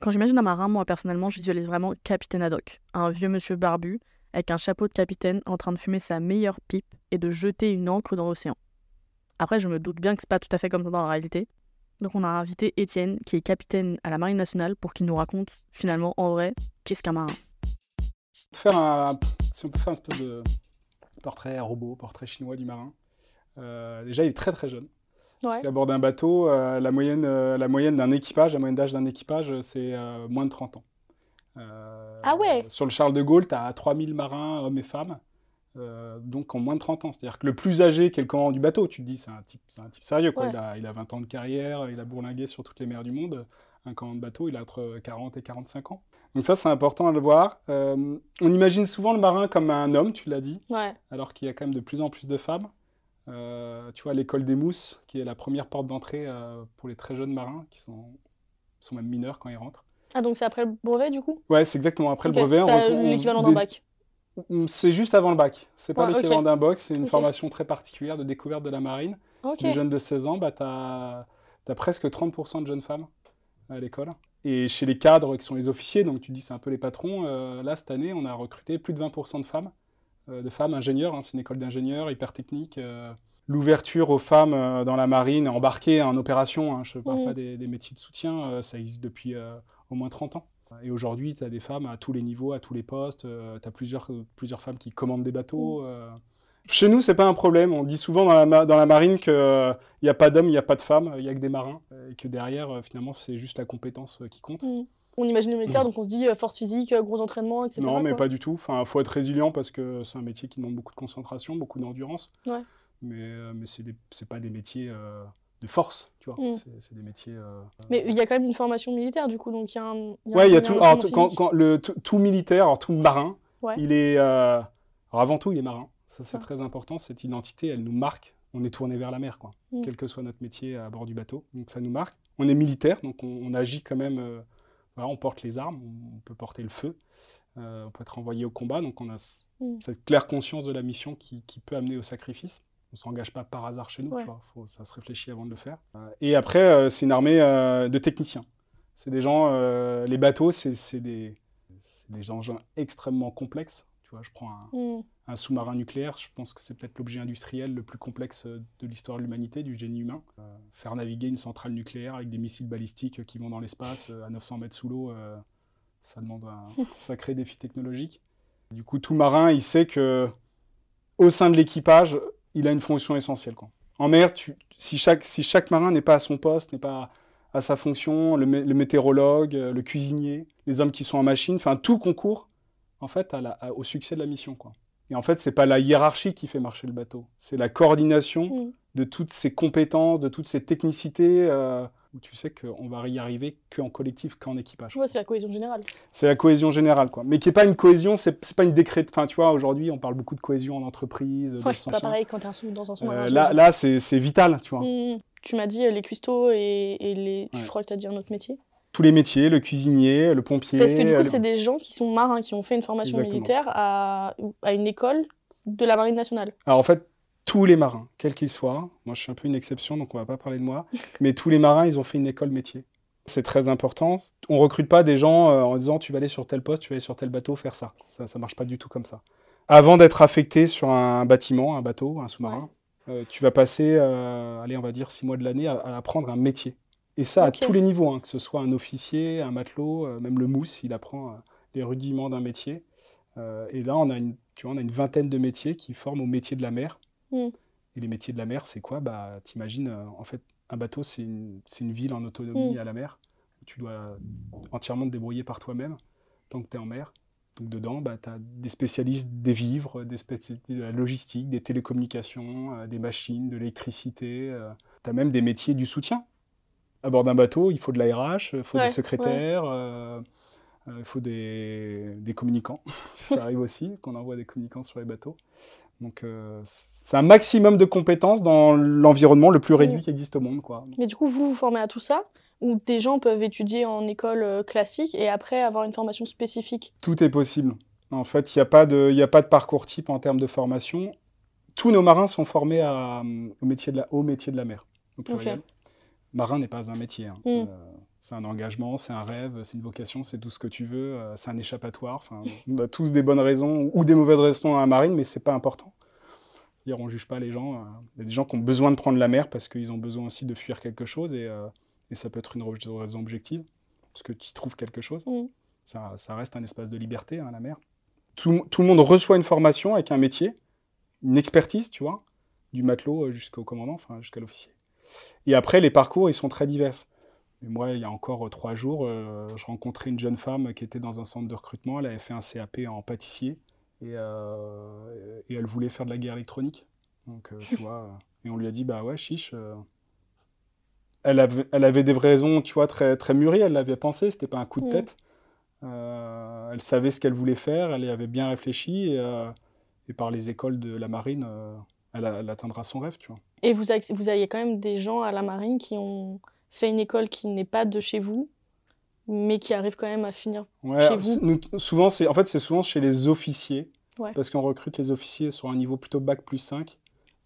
Quand j'imagine un marin, moi personnellement, je visualise vraiment Capitaine Haddock, un vieux monsieur barbu avec un chapeau de capitaine en train de fumer sa meilleure pipe et de jeter une encre dans l'océan. Après, je me doute bien que c'est pas tout à fait comme ça dans la réalité. Donc on a invité Étienne, qui est capitaine à la Marine nationale, pour qu'il nous raconte finalement en vrai qu'est-ce qu'un marin. Si on peut faire un espèce de portrait robot, portrait chinois du marin. Euh, déjà, il est très très jeune. Parce Ouais. qu'à bord d'un bateau, euh, la moyenne, euh, la moyenne d'un équipage, la moyenne d'âge d'un équipage, c'est euh, moins de 30 ans. Ah ouais Sur le Charles de Gaulle, tu as 3000 marins, hommes et femmes, donc en moins de 30 ans. C'est-à-dire que le plus âgé qui est le commandant du bateau, tu te dis, c'est un type, c'est un type sérieux. Quoi. Ouais. Il, a, il a 20 ans de carrière, il a bourlingué sur toutes les mers du monde. Un commandant de bateau, il a entre 40 et 45 ans. Donc ça, c'est important à le voir. On imagine souvent le marin comme un homme, tu l'as dit Ouais. alors qu'il y a quand même de plus en plus de femmes. Euh, tu vois, l'école des mousses, qui est la première porte d'entrée euh, pour les très jeunes marins, qui sont, sont même mineurs quand ils rentrent. Ah, donc c'est après le brevet du coup? Ouais, c'est exactement après le brevet. c'est l'équivalent d'un bac. C'est juste avant le bac. C'est pas Ouais, l'équivalent d'un bac, c'est une formation très particulière de découverte de la marine. Des jeunes de 16 ans, bah, tu as, presque 30% de jeunes femmes à l'école. Et chez les cadres qui sont les officiers, donc tu dis c'est un peu les patrons, euh, là cette année on a recruté plus de 20% de femmes, de femmes ingénieurs, hein, c'est une école d'ingénieurs hyper technique. euh, L'ouverture aux femmes euh, dans la marine, embarquées en opération, hein, je ne parle Mhm. pas des, des métiers de soutien, euh, ça existe depuis euh, au moins 30 ans. Et aujourd'hui, tu as des femmes à tous les niveaux, à tous les postes, tu as plusieurs, plusieurs femmes qui commandent des bateaux. euh. Chez nous, c'est pas un problème. On dit souvent dans la, dans la marine qu'il n'y a pas d'hommes, il n'y a pas de femmes, il n'y a que des marins. euh, Et que derrière, euh, finalement, c'est juste la compétence euh, qui compte. Mm. On imagine le militaire, donc on se dit euh, force physique, euh, gros entraînement, etc. non, mais quoi. pas du tout. Enfin, faut être résilient parce que c'est un métier qui demande beaucoup de concentration, beaucoup d'endurance. Ouais. Mais, euh, mais c'est des- pas des métiers euh, de force, tu vois. Mm. C'est- des métiers. euh, Mais il y a quand même une formation militaire du coup, donc il y a un. il y a Ouais, il y a tout. Alors, quand, le, tout, tout militaire, alors tout marin, Ouais. il est. euh, alors avant tout, il est marin. Ça, c'est Ah. très important. Cette identité, elle nous marque. On est tourné vers la mer, quoi. Mm. Quel que soit notre métier à bord du bateau. Donc ça nous marque. On est militaire, donc on, on agit quand même. euh, voilà, on porte les armes, on, peut porter le feu, euh, on peut être envoyé au combat. Donc on a Mm. cette claire conscience de la mission qui, qui peut amener au sacrifice. On s'engage pas par hasard chez nous, Ouais. tu vois. Faut, ça se réfléchit avant de le faire. Euh, et après, euh, c'est une armée de techniciens. C'est des gens, les bateaux, c'est c'est des, c'est des engins extrêmement complexes. Tu vois, je prends un, Mm. un sous-marin nucléaire, je pense que c'est peut-être l'objet industriel le plus complexe euh, de l'histoire de l'humanité, du génie humain. Euh, faire naviguer une centrale nucléaire avec des missiles balistiques qui vont dans l'espace euh, à 900 mètres sous l'eau, euh, ça demande un sacré défi technologique. Du coup, tout marin, il sait que au sein de l'équipage, il a une fonction essentielle. Quoi. En mer, tu- si, chaque, si chaque marin n'est pas à son poste, n'est pas à sa fonction, le, mé- le météorologue, le cuisinier, les hommes qui sont en machine, enfin tout concourt en fait à la- à- au succès de la mission. Quoi. Et en fait, c'est pas la hiérarchie qui fait marcher le bateau, c'est la coordination Mm. de toutes ces compétences, de toutes ces technicités, euh, où tu sais qu'on va y arriver qu'en collectif, qu'en équipage. Ouais, c'est la cohésion générale. C'est la cohésion générale, quoi. Mais qui n'est pas une cohésion, c'est pas une décret. Enfin, tu vois, aujourd'hui, on parle beaucoup de cohésion en entreprise, Ouais, ce c'est pas pareil quand t'es un sous dans un sous-marin. Euh, là, là c'est vital, tu vois. Mm. Tu m'as dit euh, les cuistots et, et les. Ouais. Je crois que tu as dit un autre métier. Tous les métiers, le cuisinier, le pompier. Parce que du coup, le- c'est des gens qui sont marins, qui ont fait une formation Exactement. militaire à, à une école de la marine nationale. Alors en fait, tous les marins, quels qu'ils soient, moi je suis un peu une exception, donc on va pas parler de moi, mais tous les marins, ils ont fait une école métier. C'est très important. On recrute pas des gens euh, en disant tu vas aller sur tel poste, tu vas aller sur tel bateau faire ça. Ça, ça marche pas du tout comme ça. Avant d'être affecté sur un bâtiment, un bateau, un sous-marin, euh, tu vas passer, euh, allez, on va dire six mois de l'année à, à apprendre un métier. Et ça à tous les niveaux, hein, que ce soit un officier, un matelot, euh, même le mousse, il apprend euh, les rudiments d'un métier. Euh, et là, on a, une, tu vois, on a une vingtaine de métiers qui forment au métier de la mer. Mm. Et les métiers de la mer, c'est quoi? Bah, T'imagines, en fait, un bateau, c'est une, ville en autonomie Mm. à la mer. Tu dois entièrement te débrouiller par toi-même tant que tu es en mer. Donc dedans, bah, tu as des spécialistes des vivres, des spécialistes de la logistique, des télécommunications, des machines, de l'électricité. tu as même des métiers du soutien. À bord d'un bateau, il faut de la RH, il faut Ouais, des secrétaires, euh, euh, il faut des, des communicants. Ça arrive aussi qu'on envoie des communicants sur les bateaux. Donc euh, c'est un maximum de compétences dans l'environnement le plus réduit qui existe au monde. Quoi. Mais du coup, vous vous formez à tout ça ou des gens peuvent étudier en école classique et après avoir une formation spécifique? Tout est possible. En fait, il n'y a, pas de- y a pas de parcours type en termes de formation. Tous nos marins sont formés à, au, métier de la, au métier de la mer. Au pluriel. Marin n'est pas un métier. hein. Mm. Euh, c'est un engagement, c'est un rêve, c'est une vocation, c'est tout ce que tu veux, euh, c'est un échappatoire. Enfin, on a tous des bonnes raisons ou des mauvaises raisons à la marine, mais c'est pas important. Dire, on juge pas les gens. euh, Il y a des gens qui ont besoin de prendre la mer parce qu'ils ont besoin aussi de fuir quelque chose et, et ça peut être une raison objective parce que tu y trouves quelque chose. Mm. Ça, ça reste un espace de liberté, hein, la mer. Tout, tout le monde reçoit une formation avec un métier, une expertise, tu vois, du matelot jusqu'au commandant, enfin jusqu'à l'officier. Et après, les parcours, ils sont très divers. Et moi, il y a encore euh, trois jours, euh, je rencontrais une jeune femme qui était dans un centre de recrutement. Elle avait fait un CAP en pâtissier et, euh, et elle voulait faire de la guerre électronique. Donc, tu vois, et on lui a dit, bah ouais, chiche. elle, avait, elle avait des raisons, tu vois, très, très mûries. Elle l'avait pensé, c'était pas un coup de Mhm. tête. Euh, elle savait ce qu'elle voulait faire, elle y avait bien réfléchi. Et, euh, et par les écoles de la marine, euh, elle, a- elle atteindra son rêve, tu vois. Et vous, avez- vous quand même des gens à la marine qui ont fait une école qui n'est pas de chez vous, mais qui arrivent quand même à finir. Ouais, Chez vous nous- souvent, c'est, en fait, c'est souvent chez les officiers, Ouais. parce qu'on recrute les officiers sur un niveau plutôt bac plus 5.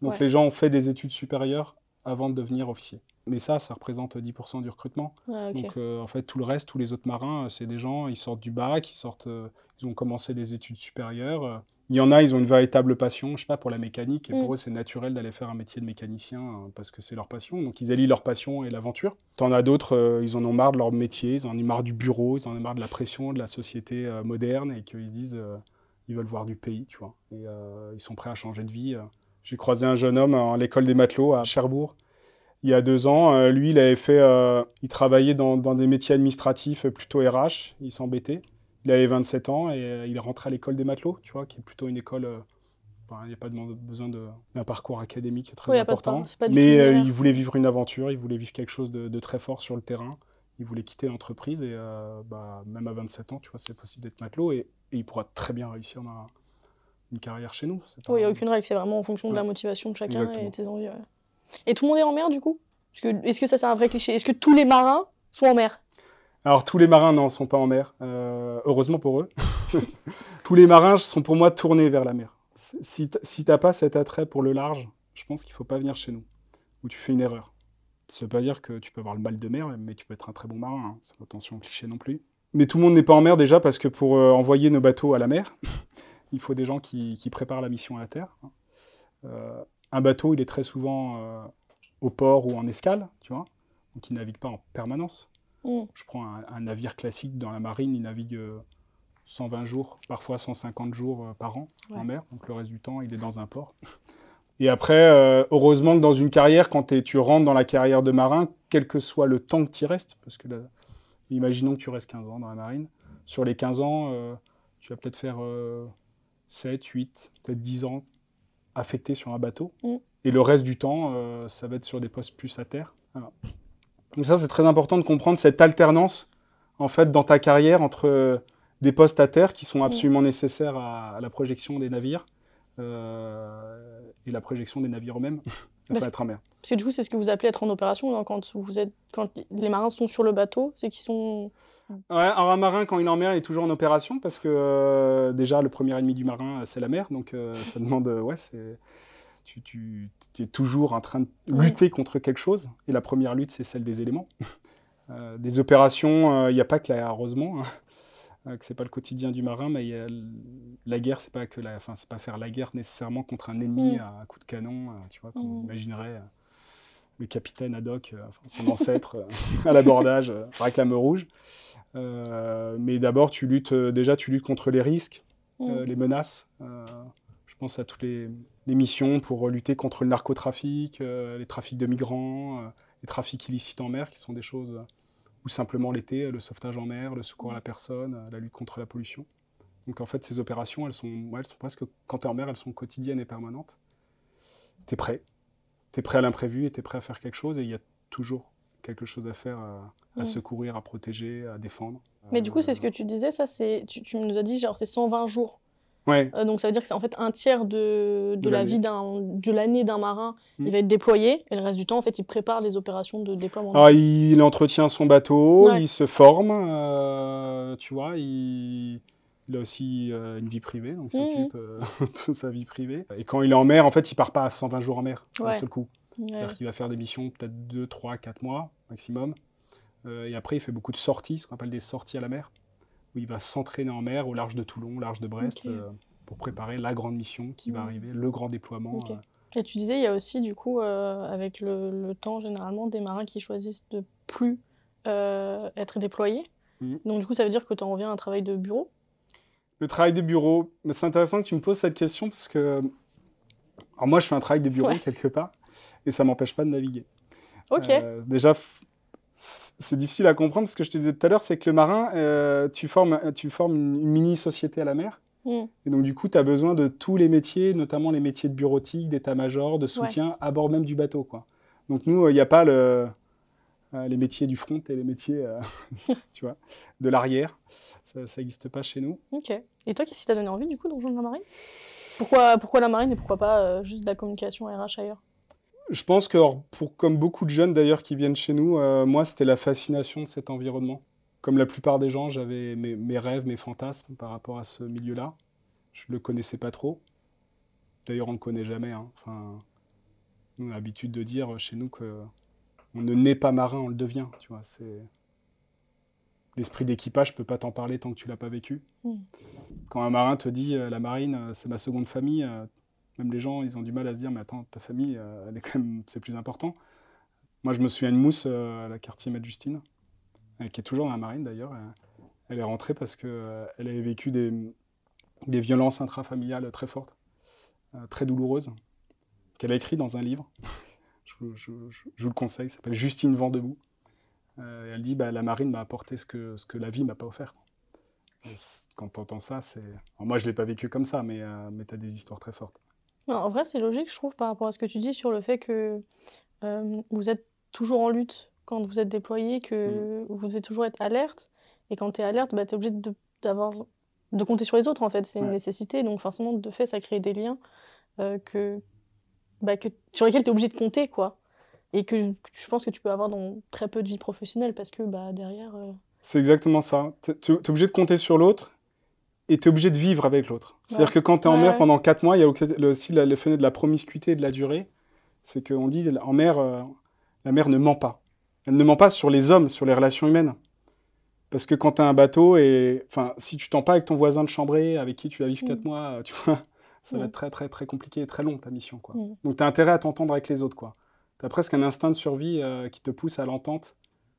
Donc Ouais. les gens ont fait des études supérieures avant de devenir officier. Mais ça, ça représente 10% du recrutement. Ok. Donc euh, en fait, tout le reste, tous les autres marins, euh, c'est des gens, ils sortent du bac, ils sortent, euh, ils ont commencé des études supérieures. Il y en a, ils ont une véritable passion, je sais pas, pour la mécanique, et Mm. pour eux, c'est naturel d'aller faire un métier de mécanicien euh, parce que c'est leur passion. Donc ils allient leur passion et l'aventure. T'en as d'autres, euh, ils en ont marre de leur métier, ils en ont marre du bureau, ils en ont marre de la pression de la société euh, moderne et qu'ils se disent, euh, ils veulent voir du pays, tu vois. Et euh, ils sont prêts à changer de vie. J'ai croisé un jeune homme à l'école des matelots à Cherbourg il y a deux ans. Lui, il avait fait, euh, il travaillait dans, dans des métiers administratifs, plutôt RH. Il s'embêtait. Il avait 27 ans et euh, il est rentré à l'école des matelots, tu vois, qui est plutôt une école. euh, il n'y a pas de- besoin d'un parcours académique très Oui, important. mais euh, il voulait vivre une aventure, il voulait vivre quelque chose de, de très fort sur le terrain. Il voulait quitter l'entreprise et euh, bah, même à 27 ans, tu vois, c'est possible d'être matelot et, et il pourra très bien réussir dans une carrière chez nous. Oui, il n'y a aucune règle, c'est vraiment en fonction de la motivation de chacun Exactement. et de ses envies. ouais. Et tout le monde est en mer du coup? Est-ce que ça c'est un vrai cliché? Est-ce que tous les marins sont en mer? Alors tous les marins n'en sont pas en mer, euh, heureusement pour eux. tous les marins sont pour moi tournés vers la mer. Si t- si t'as pas cet attrait pour le large, je pense qu'il faut pas venir chez nous, ou tu fais une erreur. Ça veut pas dire que tu peux avoir le mal de mer, mais tu peux être un très bon marin. Hein. C'est attention cliché non plus. Mais tout le monde n'est pas en mer déjà parce que pour euh, envoyer nos bateaux à la mer, il faut des gens qui, qui préparent la mission à la terre. hein. Euh, un bateau, il est très souvent au port ou en escale, tu vois, donc il navigue pas en permanence. Mm. Je prends un, un navire classique dans la marine, il navigue euh, 120 jours, parfois 150 jours euh, par an Ouais. en mer, donc le reste du temps, il est dans un port. Et après, euh, heureusement que dans une carrière, quand tu rentres dans la carrière de marin, quel que soit le temps que tu restes, parce que là, imaginons que tu restes 15 ans dans la marine, sur les 15 ans, euh, tu vas peut-être faire euh, 7, 8, peut-être 10 ans affecté sur un bateau. Mm. Et le reste du temps, euh, ça va être sur des postes plus à terre. Donc ça, c'est très important de comprendre cette alternance, en fait, dans ta carrière entre euh, des postes à terre qui sont absolument nécessaires à, à la projection des navires euh, et la projection des navires eux-mêmes, fenêtre en mer. Parce que du coup, c'est ce que vous appelez être en opération non quand, vous êtes, quand les marins sont sur le bateau, c'est qu'ils sont. Ouais, alors un marin, quand il est en mer, il est toujours en opération parce que euh, déjà, le premier ennemi du marin, c'est la mer. Donc, euh, ça demande. ouais, c'est. Tu, tu es toujours en train de lutter contre quelque chose. Et la première lutte, c'est celle des éléments. Euh, des opérations, il n'y a pas que la. Heureusement, hein, euh, que c'est pas le quotidien du marin, mais y a la guerre, c'est pas que la. Enfin, c'est pas faire la guerre nécessairement contre un ennemi Mm. à coup de canon, euh, tu vois, qu'on Mm. imaginerait. euh, le capitaine Haddock, euh, son ancêtre, euh, à l'abordage, euh, réclame rouge. Euh, mais d'abord, tu luttes euh, déjà, tu luttes contre les risques, euh, Mm. les menaces. Euh, je pense à toutes les, les missions pour lutter contre le narcotrafic, euh, les trafics de migrants, euh, les trafics illicites en mer, qui sont des choses euh, ou simplement l'été, euh, le sauvetage en mer, le secours à la personne, euh, la lutte contre la pollution. Donc en fait, ces opérations, elles sont, ouais, elles sont presque, quand tu es en mer, elles sont quotidiennes et permanentes. Tu es prêt. Tu es prêt à l'imprévu et tu es prêt à faire quelque chose et il y a toujours quelque chose à faire, à, à Mm. secourir, à protéger, à défendre. Mais du coup, c'est ce Euh, que tu disais, ça, c'est. Tu, tu nous as dit, genre, c'est 120 jours. Ouais, Euh, donc ça veut dire que c'est en fait un tiers de, de, De la l'année. vie d'un, de l'année d'un marin. Mm. Il va être déployé et le reste du temps, en fait, il prépare les opérations de déploiement. Alors, il entretient son bateau, Ouais. il se forme, euh, tu vois, il, il a aussi euh, une vie privée, donc il Mhm. s'occupe de sa vie privée. Et quand il est en mer, en fait, il part pas à 120 jours en mer d'un Ouais. seul coup. C'est-à-dire qu'il va faire des missions peut-être 2, 3, 4 mois maximum. Et après, il fait beaucoup de sorties, ce qu'on appelle des sorties à la mer, où il va s'entraîner en mer au large de Toulon, au large de Brest, euh, pour préparer la grande mission qui va Mhm. arriver, le grand déploiement. Euh. Et tu disais, il y a aussi, du coup, euh, avec le, le temps, généralement, des marins qui choisissent de plus euh, être déployés. Mhm. Donc, du coup, ça veut dire que tu en reviens à un travail de bureau? Le travail de bureau, c'est intéressant que tu me poses cette question parce que alors moi je fais un travail de bureau Ouais. quelque part et ça m'empêche pas de naviguer. Ok. Déjà, c'est difficile à comprendre ce que je te disais tout à l'heure, c'est que le marin, euh, tu formes, tu formes une, mini-société à la mer. Mm. Et donc, du coup, tu as besoin de tous les métiers, notamment les métiers de bureautique, d'état-major, de soutien, à bord même du bateau. Quoi. Donc, nous, il n'y a pas le, euh, les métiers du front et les métiers euh, tu vois, de l'arrière. Ça n'existe pas chez nous. Ok. Et toi, qu'est-ce qui t'a donné envie, du coup, de rejoindre la marine? Pourquoi, pourquoi la marine et pourquoi pas euh, juste de la communication RH ailleurs? Je pense que, pour, comme beaucoup de jeunes d'ailleurs qui viennent chez nous, euh, moi, c'était la fascination de cet environnement. Comme la plupart des gens, j'avais mes, mes rêves, mes fantasmes par rapport à ce milieu-là. Je ne le connaissais pas trop. D'ailleurs, on ne le connaît jamais. hein. Enfin, on a l'habitude de dire chez nous que on ne naît pas marin, on le devient. Tu vois, c'est l'esprit d'équipage. Je peux pas t'en parler tant que tu l'as pas vécu. Mm. Quand un marin te dit euh, la marine, euh, c'est ma seconde famille, même les gens, ils ont du mal à se dire, mais attends, ta famille, euh, elle est quand même, c'est plus important. Moi, je me souviens d'une mousse euh, à la quartier Matte-Justine, euh, qui est toujours dans la marine d'ailleurs. Elle est rentrée parce qu'elle avait vécu des, des violences intrafamiliales très fortes, très douloureuses, qu'elle a écrit dans un livre. je, vous- le conseille, ça s'appelle Justine Vent debout. Et elle dit bah, La marine m'a apporté ce que, ce que la vie m'a pas offert. Quand tu entends ça, c'est. Moi, je l'ai pas vécu comme ça, mais, mais tu as des histoires très fortes. Non, en vrai, c'est logique, je trouve, par rapport à ce que tu dis sur le fait que euh, vous êtes toujours en lutte quand vous êtes déployé, que vous devez toujours être alerte. Et quand tu es alerte, bah, tu es obligé de, d'avoir, de compter sur les autres, en fait. C'est une Ouais. nécessité. Donc, forcément, de fait, ça crée des liens euh, que, bah, que, sur lesquels tu es obligé de compter, quoi. Et que je pense que tu peux avoir dans très peu de vie professionnelle parce que bah, derrière. euh, C'est exactement ça. Tu es obligé de compter sur l'autre et tu es obligé de vivre avec l'autre. C'est-à-dire que quand tu es en Ouais, mer pendant 4 mois, il y a aussi le- aussi la- le phénomène de la promiscuité et de la durée. C'est qu'on dit en mer, euh, la mer ne ment pas. Elle ne ment pas sur les hommes, sur les relations humaines. Parce que quand tu as un bateau, et enfin, si tu t'en pas avec ton voisin de chambrée, avec qui tu vas vivre Mm. 4 mois, euh, tu vois, ça va Mm. être très, très, très compliqué et très long ta mission. Quoi. Mm. Donc tu as intérêt à t'entendre avec les autres. Tu as presque un instinct de survie euh, qui te pousse à l'entente.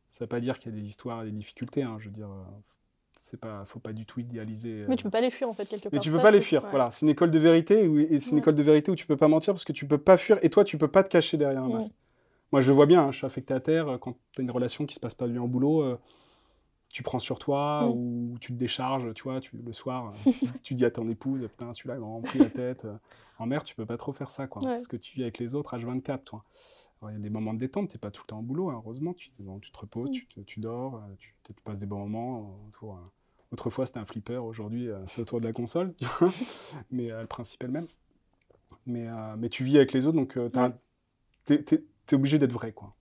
Ça ne veut pas dire qu'il y a des histoires et des difficultés. hein, je veux dire, euh, c'est pas, faut pas du tout idéaliser. euh, Mais tu peux pas les fuir, en fait, quelque part. mais tu peux Ça, pas les fuir. ouais. Voilà, c'est une école de vérité où, et c'est une Ouais. école de vérité où tu peux pas mentir parce que tu peux pas fuir et toi tu peux pas te cacher derrière un masque. Moi je le vois bien, hein, je suis affecté à terre euh, quand tu as une relation qui se passe pas bien au boulot, euh, tu prends sur toi Mm. ou tu te décharges, tu vois, tu, le soir euh, tu, tu dis à ton épouse putain celui-là il m'a rempli la tête. En mer tu peux pas trop faire ça quoi, parce que tu vis avec les autres H24 toi. Alors, il y a des moments de détente, t'es pas tout le temps au boulot, hein, heureusement, tu, tu te reposes, Mm. tu, te- tu dors, euh, tu, tu passes des bons moments euh, autour. euh, Autrefois, c'était un flipper, aujourd'hui, euh, c'est autour de la console, tu vois. mais euh, le principe est le même. Mais, euh, mais tu vis avec les autres, donc t'es- t'es obligé d'être vrai, quoi.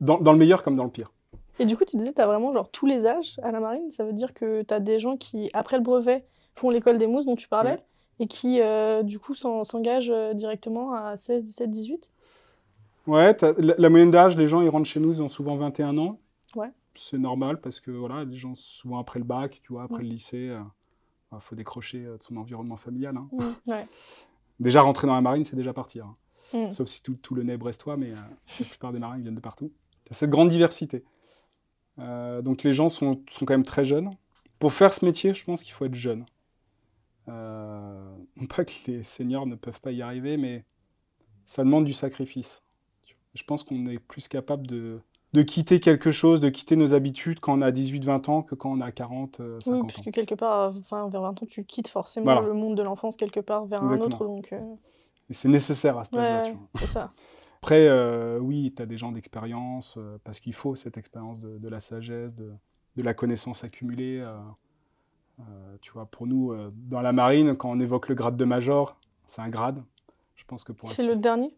Dans, dans le meilleur comme dans le pire. Et du coup, tu disais, tu as vraiment genre tous les âges à la marine. Ça veut dire que tu as des gens qui, après le brevet, font l'école des mousses dont tu parlais Ouais. et qui, du coup, s'en- s'engagent directement à 16, 17, 18. Ouais, la, la moyenne d'âge, les gens, ils rentrent chez nous, ils ont souvent 21 ans. Ouais. C'est normal parce que, voilà, les gens, souvent après le bac, tu vois, après Ouais. le lycée, il faut décrocher euh, de son environnement familial. hein. Mm, ouais. Déjà, rentrer dans la marine, c'est déjà partir. hein. Mm. Sauf si tout, tout le nez est brestois, mais euh, la plupart des marins ils viennent de partout. Il y a cette grande diversité. Euh, donc les gens sont, sont quand même très jeunes. Pour faire ce métier, je pense qu'il faut être jeune. Euh, pas que les seniors ne peuvent pas y arriver, mais ça demande du sacrifice. Je pense qu'on est plus capable de, de quitter quelque chose, de quitter nos habitudes quand on a 18-20 ans que quand on a 40, euh, 50 Oui, ans. puisque quelque part, enfin, vers 20 ans, tu quittes forcément Voilà. le monde de l'enfance quelque part vers un autre. Donc, euh, c'est nécessaire à cet ouais, âge-là. ouais, c'est ça. Après, euh, oui, tu as des gens d'expérience, euh, parce qu'il faut cette expérience de, de la sagesse, de, de la connaissance accumulée. euh, euh, tu vois, pour nous, euh, dans la marine, quand on évoque le grade de major, c'est un grade. Je pense que pour C'est le dernier?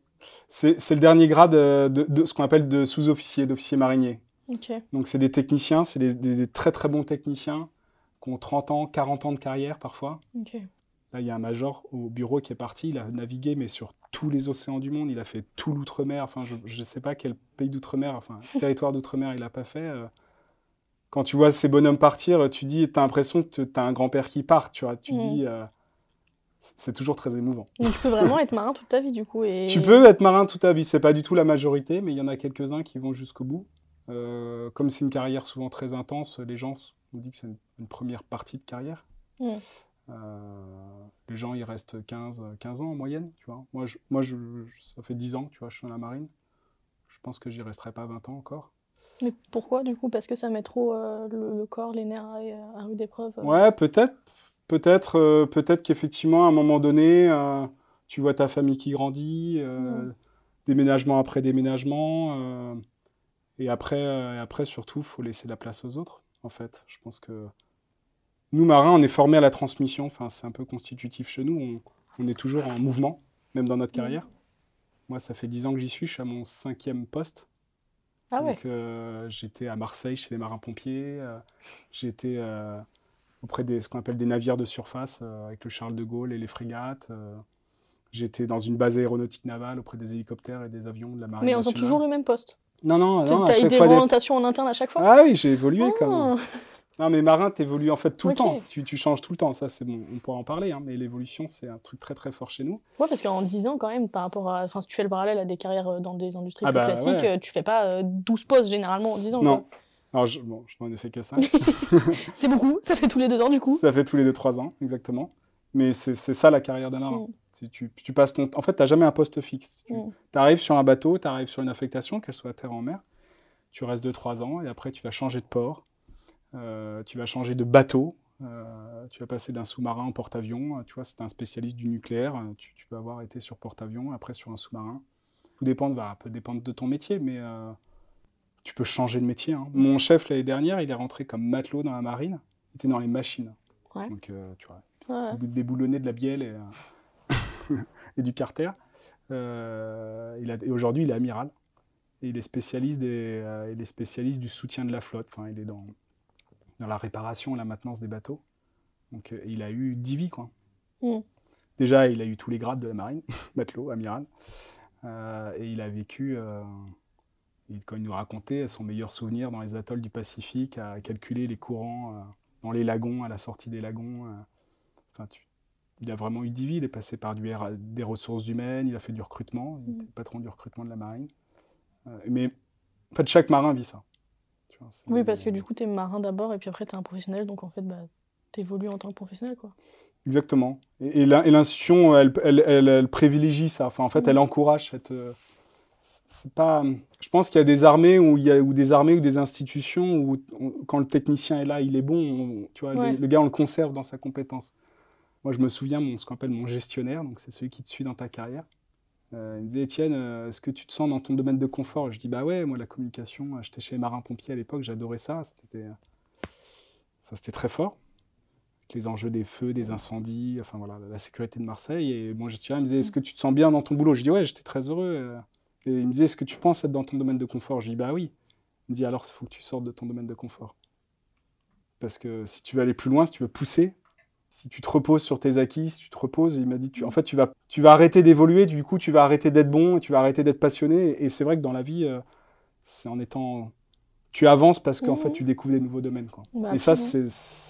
C'est le dernier grade euh, de, de ce qu'on appelle de sous-officier, d'officier marinier. Donc, c'est des techniciens, c'est des, des- des très très bons techniciens qui ont 30 ans, 40 ans de carrière parfois. ok. Là, il y a un major au bureau qui est parti. Il a navigué, mais sur tous les océans du monde. Il a fait tout l'outre-mer. Enfin, je ne sais pas quel pays d'outre-mer, enfin, territoire d'outre-mer il n'a pas fait. euh, quand tu vois ces bonhommes partir, tu dis, as l'impression que tu as un grand-père qui part, tu vois. Tu dis, euh, c'est toujours très émouvant. Donc tu peux vraiment être marin toute ta vie du coup. Et... Tu peux être marin toute ta vie, c'est pas du tout la majorité, mais il y en a quelques-uns qui vont jusqu'au bout. Euh, comme c'est une carrière souvent très intense, les gens nous disent que c'est une, une première partie de carrière. Euh, les gens, ils restent 15, 15 ans en moyenne, tu vois. Moi, je, moi je, je- ça fait 10 ans, tu vois, je suis dans la marine. Je pense que j'y resterai pas 20 ans encore. Mais pourquoi du coup? Parce que ça met trop euh, le, le corps, les nerfs à, à rude épreuve. Ouais, peut-être. Peut-être euh, peut-être qu'effectivement, à un moment donné, euh, tu vois ta famille qui grandit, euh, déménagement après déménagement. et après, et après, surtout, il faut laisser la place aux autres, en fait. Je pense que nous, marins, on est formés à la transmission. Enfin, c'est un peu constitutif chez nous. On, on est toujours en mouvement, même dans notre carrière. Moi, ça fait 10 ans que j'y suis. Je suis à mon cinquième poste. Ah ouais. Donc, j'étais à Marseille chez les marins-pompiers. euh, j'étais auprès des ce qu'on appelle des navires de surface euh, avec le Charles de Gaulle et les frégates. euh, j'étais dans une base aéronautique navale auprès des hélicoptères et des avions de la marine Mais on nationale. toujours le même poste. Non, non, non. T'as eu des orientations en interne à chaque fois Ah oui, j'ai évolué quand même. Ah. Non, mais marin, t'évolues en fait tout le temps. Tu, tu changes tout le temps. Ça, c'est bon. On pourra en parler. hein, mais l'évolution, c'est un truc très très fort chez nous. Ouais, parce qu'en 10 ans, quand même, par rapport à. Enfin, si tu fais le parallèle à des carrières euh, dans des industries Ah plus bah, classiques, ouais. tu fais pas euh, 12 postes généralement en 10 ans. Non. quoi. Alors, je, bon, je n'en ai fait que ça. C'est beaucoup, ça fait tous les deux ans du coup. Ça fait tous les 2-3 ans, exactement. Mais c'est ça la carrière d'un marin. Mm. Si tu, tu passes ton... En fait, tu n'as jamais un poste fixe. Tu Mm. arrives sur un bateau, tu arrives sur une affectation, qu'elle soit à terre ou en mer. Tu restes 2-3 ans et après, tu vas changer de port. euh, tu vas changer de bateau. euh, tu vas passer d'un sous-marin en porte-avions. euh, Tu vois, c'est un spécialiste du nucléaire. Tu, tu vas avoir été sur porte-avions, après sur un sous-marin. Tout dépend, de- va, peut dépendre de ton métier, mais euh, tu peux changer de métier. hein. Mon chef, l'année dernière, il est rentré comme matelot dans la marine. Il était dans les machines. Ouais. Donc, euh, tu vois, Ouais. déboulonner de la bielle et, euh, et du carter. Euh, il a- et aujourd'hui, il est amiral. Et il est spécialiste, des, il est spécialiste du soutien de la flotte. Enfin, il est dans, dans la réparation et la maintenance des bateaux. Donc, il a eu 10 vies, quoi. Mm. Déjà, il a eu tous les grades de la marine, matelot, amiral. Et il a vécu, il- quand il nous racontait son meilleur souvenir dans les atolls du Pacifique, à calculer les courants euh, dans les lagons, à la sortie des lagons. euh. Enfin, tu- il a vraiment eu 10 vies. Il est passé par du R- des ressources humaines, il a fait du recrutement, il Mm. était patron du recrutement de la marine. Euh, mais en fait, chaque marin vit ça. Tu vois, Oui, parce que du coup, t'es marin d'abord et puis après, t'es un professionnel, donc en fait, bah, t'évolues en tant que professionnel, quoi. Exactement. Et, et l'in- et l'institution, elle, elle, elle- elle privilégie ça. Enfin, en fait, Mm. elle encourage cette. C'est pas. Je pense qu'il y a des armées où il y a ou des armées ou des institutions où on- quand le technicien est là, il est bon. on- tu vois, le- Ouais. le, gars, on le conserve dans sa compétence. Moi, je me souviens, mon, ce qu'on appelle mon gestionnaire, donc c'est celui qui te suit dans ta carrière. Euh, il me disait, Étienne, euh, est-ce que tu te sens dans ton domaine de confort? Je dis, bah ouais, moi, la communication, j'étais chez les marins-pompiers à l'époque, j'adorais ça. C'était, enfin, c'était très fort les enjeux des feux, des incendies, enfin voilà, la sécurité de Marseille. Et mon gestionnaire me disait, est-ce que tu te sens bien dans ton boulot? Je dis, ouais, j'étais très heureux. euh. Et il me disait, est-ce que tu penses être dans ton domaine de confort? Je dis, bah oui. Il me dit, alors, il faut que tu sortes de ton domaine de confort. Parce que si tu veux aller plus loin, si tu veux pousser, si tu te reposes sur tes acquis, si tu te reposes, il m'a dit, tu, en fait, tu vas, tu vas arrêter d'évoluer, du coup, tu vas arrêter d'être bon, tu vas arrêter d'être passionné. Et c'est vrai que dans la vie, euh, c'est en étant... Tu avances parce qu'en Mhm. fait, tu découvres des nouveaux domaines. Quoi. Bah, et ça, c'est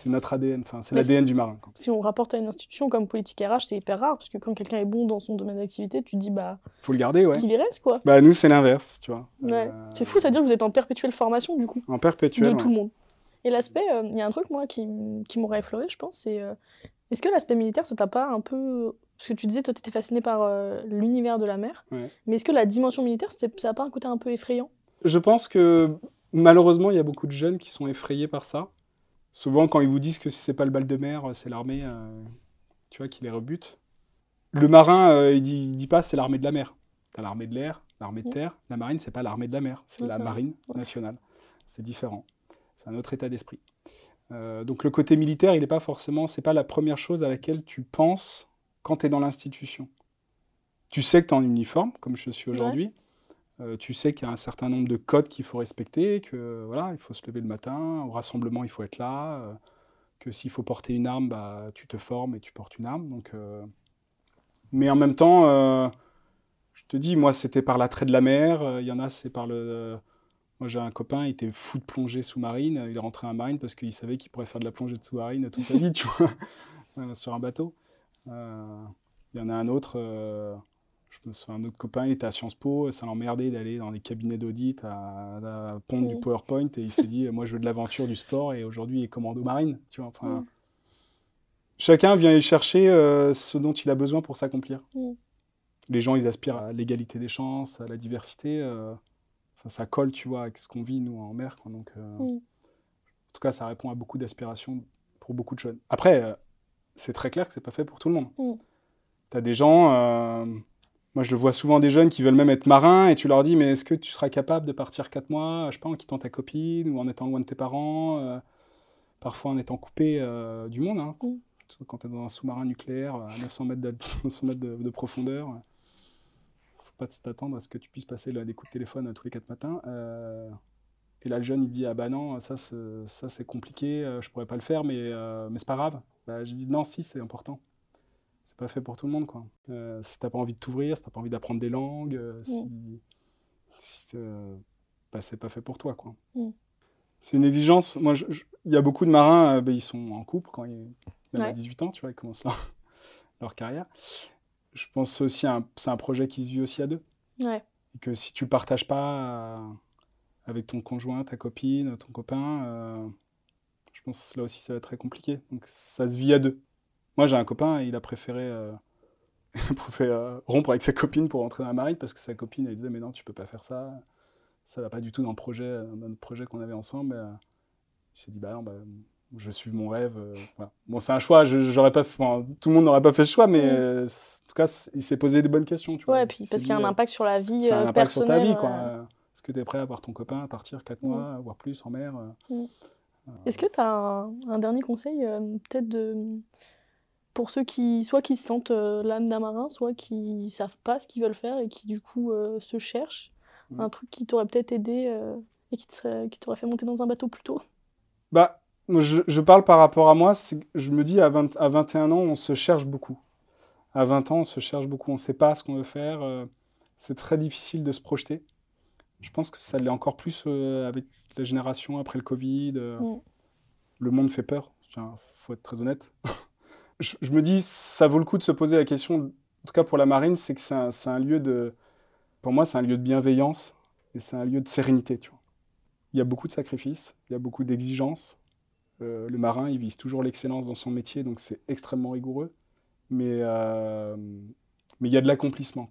notre ADN, enfin, c'est Mais l'ADN du marin. quoi. Si on rapporte à une institution comme politique RH, c'est hyper rare, parce que quand quelqu'un est bon dans son domaine d'activité, tu te dis, bah, faut le garder, ouais. qu'il y reste, quoi. Bah, nous, c'est l'inverse, tu vois. Ouais. Euh, C'est fou, ça veut dire que vous êtes en perpétuelle formation, du coup. En perpétuel. de ouais. tout le monde. Et l'aspect, euh, il y a un truc moi qui, qui m'aurait effleuré, je pense, c'est euh, est-ce que l'aspect militaire, ça t'a pas un peu. Parce que tu disais, toi, t'étais fasciné par l'univers de la mer, Ouais. mais est-ce que la dimension militaire, ça a pas un côté un peu effrayant? Je pense que malheureusement, il y a beaucoup de jeunes qui sont effrayés par ça. Souvent, quand ils vous disent que si c'est pas le bal de mer, c'est l'armée, euh, tu vois, qui les rebute. Le marin, euh, il, dit, il dit pas c'est l'armée de la mer. T'as l'armée de l'air, l'armée de Mm. terre. La marine, c'est pas l'armée de la mer, c'est la marine nationale. C'est différent. C'est un autre état d'esprit. Euh, donc le côté militaire, il n'est pas forcément, c'est pas la première chose à laquelle tu penses quand tu es dans l'institution. Tu sais que tu es en uniforme, comme je suis aujourd'hui. Euh, tu sais qu'il y a un certain nombre de codes qu'il faut respecter, que voilà, il faut se lever le matin, au rassemblement, il faut être là, euh, que s'il faut porter une arme, bah, tu te formes et tu portes une arme. Donc, euh, Mais en même temps, je te dis, moi, c'était par l'attrait de la mer, il y en a, c'est par le... Moi, j'ai un copain, il était fou de plongée sous-marine. Il est rentré en marine parce qu'il savait qu'il pourrait faire de la plongée de sous-marine toute sa vie, tu vois, sur un bateau. Il y en a un autre, je me souviens, un autre copain, il était à Sciences Po, ça l'emmerdait d'aller dans des cabinets d'audit à, à pondre du Mm. PowerPoint et il s'est dit, moi, je veux de l'aventure, du sport et aujourd'hui, il est commando marine, tu vois. Enfin, Mm. Chacun vient y chercher euh, ce dont il a besoin pour s'accomplir. Mm. Les gens, ils aspirent à l'égalité des chances, à la diversité. euh, ça colle, tu vois, avec ce qu'on vit, nous, en mer. quoi. Donc, euh, Mm. En tout cas, ça répond à beaucoup d'aspirations pour beaucoup de jeunes. Après, c'est très clair que c'est pas fait pour tout le monde. Tu as des gens... euh, moi, je le vois souvent des jeunes qui veulent même être marins et tu leur dis, mais est-ce que tu seras capable de partir quatre mois, je sais pas, en quittant ta copine ou en étant loin de tes parents, euh, parfois en étant coupé euh, du monde, hein, Mm. Quand tu es dans un sous-marin nucléaire à 900 mètres, d'al- 900 mètres de, de profondeur. euh, faut pas t'attendre à ce que tu puisses passer là, des coups de téléphone euh, tous les quatre matins. euh, et là, le jeune, il dit Ah bah non, ça, c'est- ça c'est compliqué, euh, je pourrais pas le faire, mais, euh, mais c'est pas grave. Bah, je dis Non, si, c'est important. C'est pas fait pour tout le monde, quoi. Euh, si t'as pas envie de t'ouvrir, si t'as pas envie d'apprendre des langues, euh, si, si c'est euh, bah, c'est pas fait pour toi, quoi. Mm. C'est une exigence. Moi, il y a beaucoup de marins, euh, bah, ils sont en couple quand ils, même à Ouais. 18 ans, tu vois, ils commencent leur, leur carrière. Je pense aussi à c'est un projet qui se vit aussi à deux Ouais. et que si tu le partages pas euh, avec ton conjoint, ta copine, ton copain, je pense que là aussi ça va être très compliqué. Donc ça se vit à deux. Moi j'ai un copain il a préféré, euh, il a préféré, euh, rompre avec sa copine pour rentrer dans la marine parce que sa copine elle disait mais non tu peux pas faire ça, ça va pas du tout dans le projet, dans notre projet qu'on avait ensemble. Et, euh, il s'est dit bah non bah, je vais suivre mon rêve. euh, voilà. Bon c'est un choix, je, j'aurais pas, enfin, tout le monde n'aurait pas fait ce choix, mais Mm. euh, en tout cas il s'est posé des bonnes questions. Tu vois. Ouais, puis parce qu'il y a un euh, impact sur la vie a un euh, impact sur ta vie, quoi. euh. Est-ce que tu es prêt à voir ton copain partir 4 Mm. mois, voire plus en mer euh, Est-ce que tu as un, un dernier conseil, euh, peut-être de pour ceux qui soit qui se sentent euh, l'âme d'un marin, soit qui savent pas ce qu'ils veulent faire et qui du coup euh, se cherchent, Mm. un truc qui t'aurait peut-être aidé euh, et qui qui t'aurait fait monter dans un bateau plus tôt Bah, je, je parle par rapport à moi. Je me dis, à, 20 à 21 ans, on se cherche beaucoup. À 20 ans, on se cherche beaucoup. On ne sait pas ce qu'on veut faire. c'est très difficile de se projeter. Je pense que ça l'est encore plus avec la génération après le Covid. Mm. Le monde fait peur. Il faut être très honnête. je, me dis, ça vaut le coup de se poser la question, en tout cas pour la marine, c'est que c'est un, lieu de. Pour moi, c'est un lieu de bienveillance et c'est un lieu de sérénité. Il y a beaucoup de sacrifices, il y a beaucoup d'exigences. Euh, le marin, il vise toujours l'excellence dans son métier, donc c'est extrêmement rigoureux. Mais euh, il y a de l'accomplissement.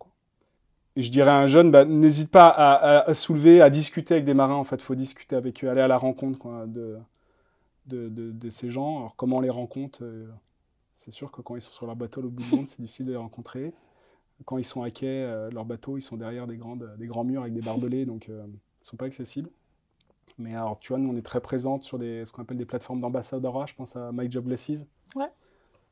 Et je dirais à un jeune, bah, n'hésite pas à, soulever, à discuter avec des marins. En fait, faut discuter avec eux, aller à la rencontre de ces gens. Alors, comment on les rencontre euh, C'est sûr que quand ils sont sur leur bateau l'autre bout du monde, c'est difficile de les rencontrer. Quand ils sont à quai, euh, leur bateau, ils sont derrière des, grandes, des grands murs avec des barbelés, donc euh, ils ne sont pas accessibles. Mais alors, tu vois, nous, on est très présente sur des, ce qu'on appelle des plateformes d'ambassadeurs. Je pense à My Job Blesses. Ouais.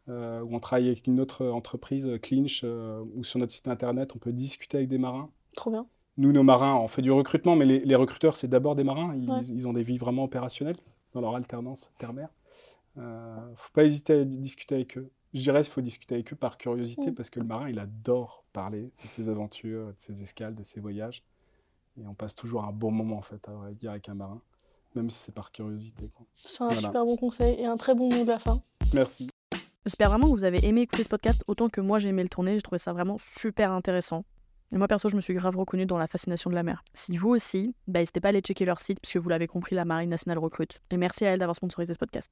Euh, où on travaille avec une autre entreprise, euh, Clinch, où sur notre site internet, on peut discuter avec des marins. Trop bien. Nous, nos marins, on fait du recrutement, mais les, les recruteurs, c'est d'abord des marins. Ils, Ouais. ils ont des vies vraiment opérationnelles dans leur alternance terre-mer. Euh, faut pas hésiter à di- discuter avec eux. Je dirais qu'il faut discuter avec eux par curiosité, Mm. parce que le marin, il adore parler de ses aventures, de ses escales, de ses voyages. Et on passe toujours un bon moment, en fait, à vrai dire, avec un marin, même si c'est par curiosité. C'est un Voilà. super bon conseil et un très bon mot de la fin. Merci. J'espère vraiment que vous avez aimé écouter ce podcast autant que moi j'ai aimé le tourner. J'ai trouvé ça vraiment super intéressant. Et moi perso, je me suis grave reconnue dans la fascination de la mer. Si vous aussi, bah, n'hésitez pas à aller checker leur site puisque vous l'avez compris, la Marine nationale recrute. Et merci à elle d'avoir sponsorisé ce podcast.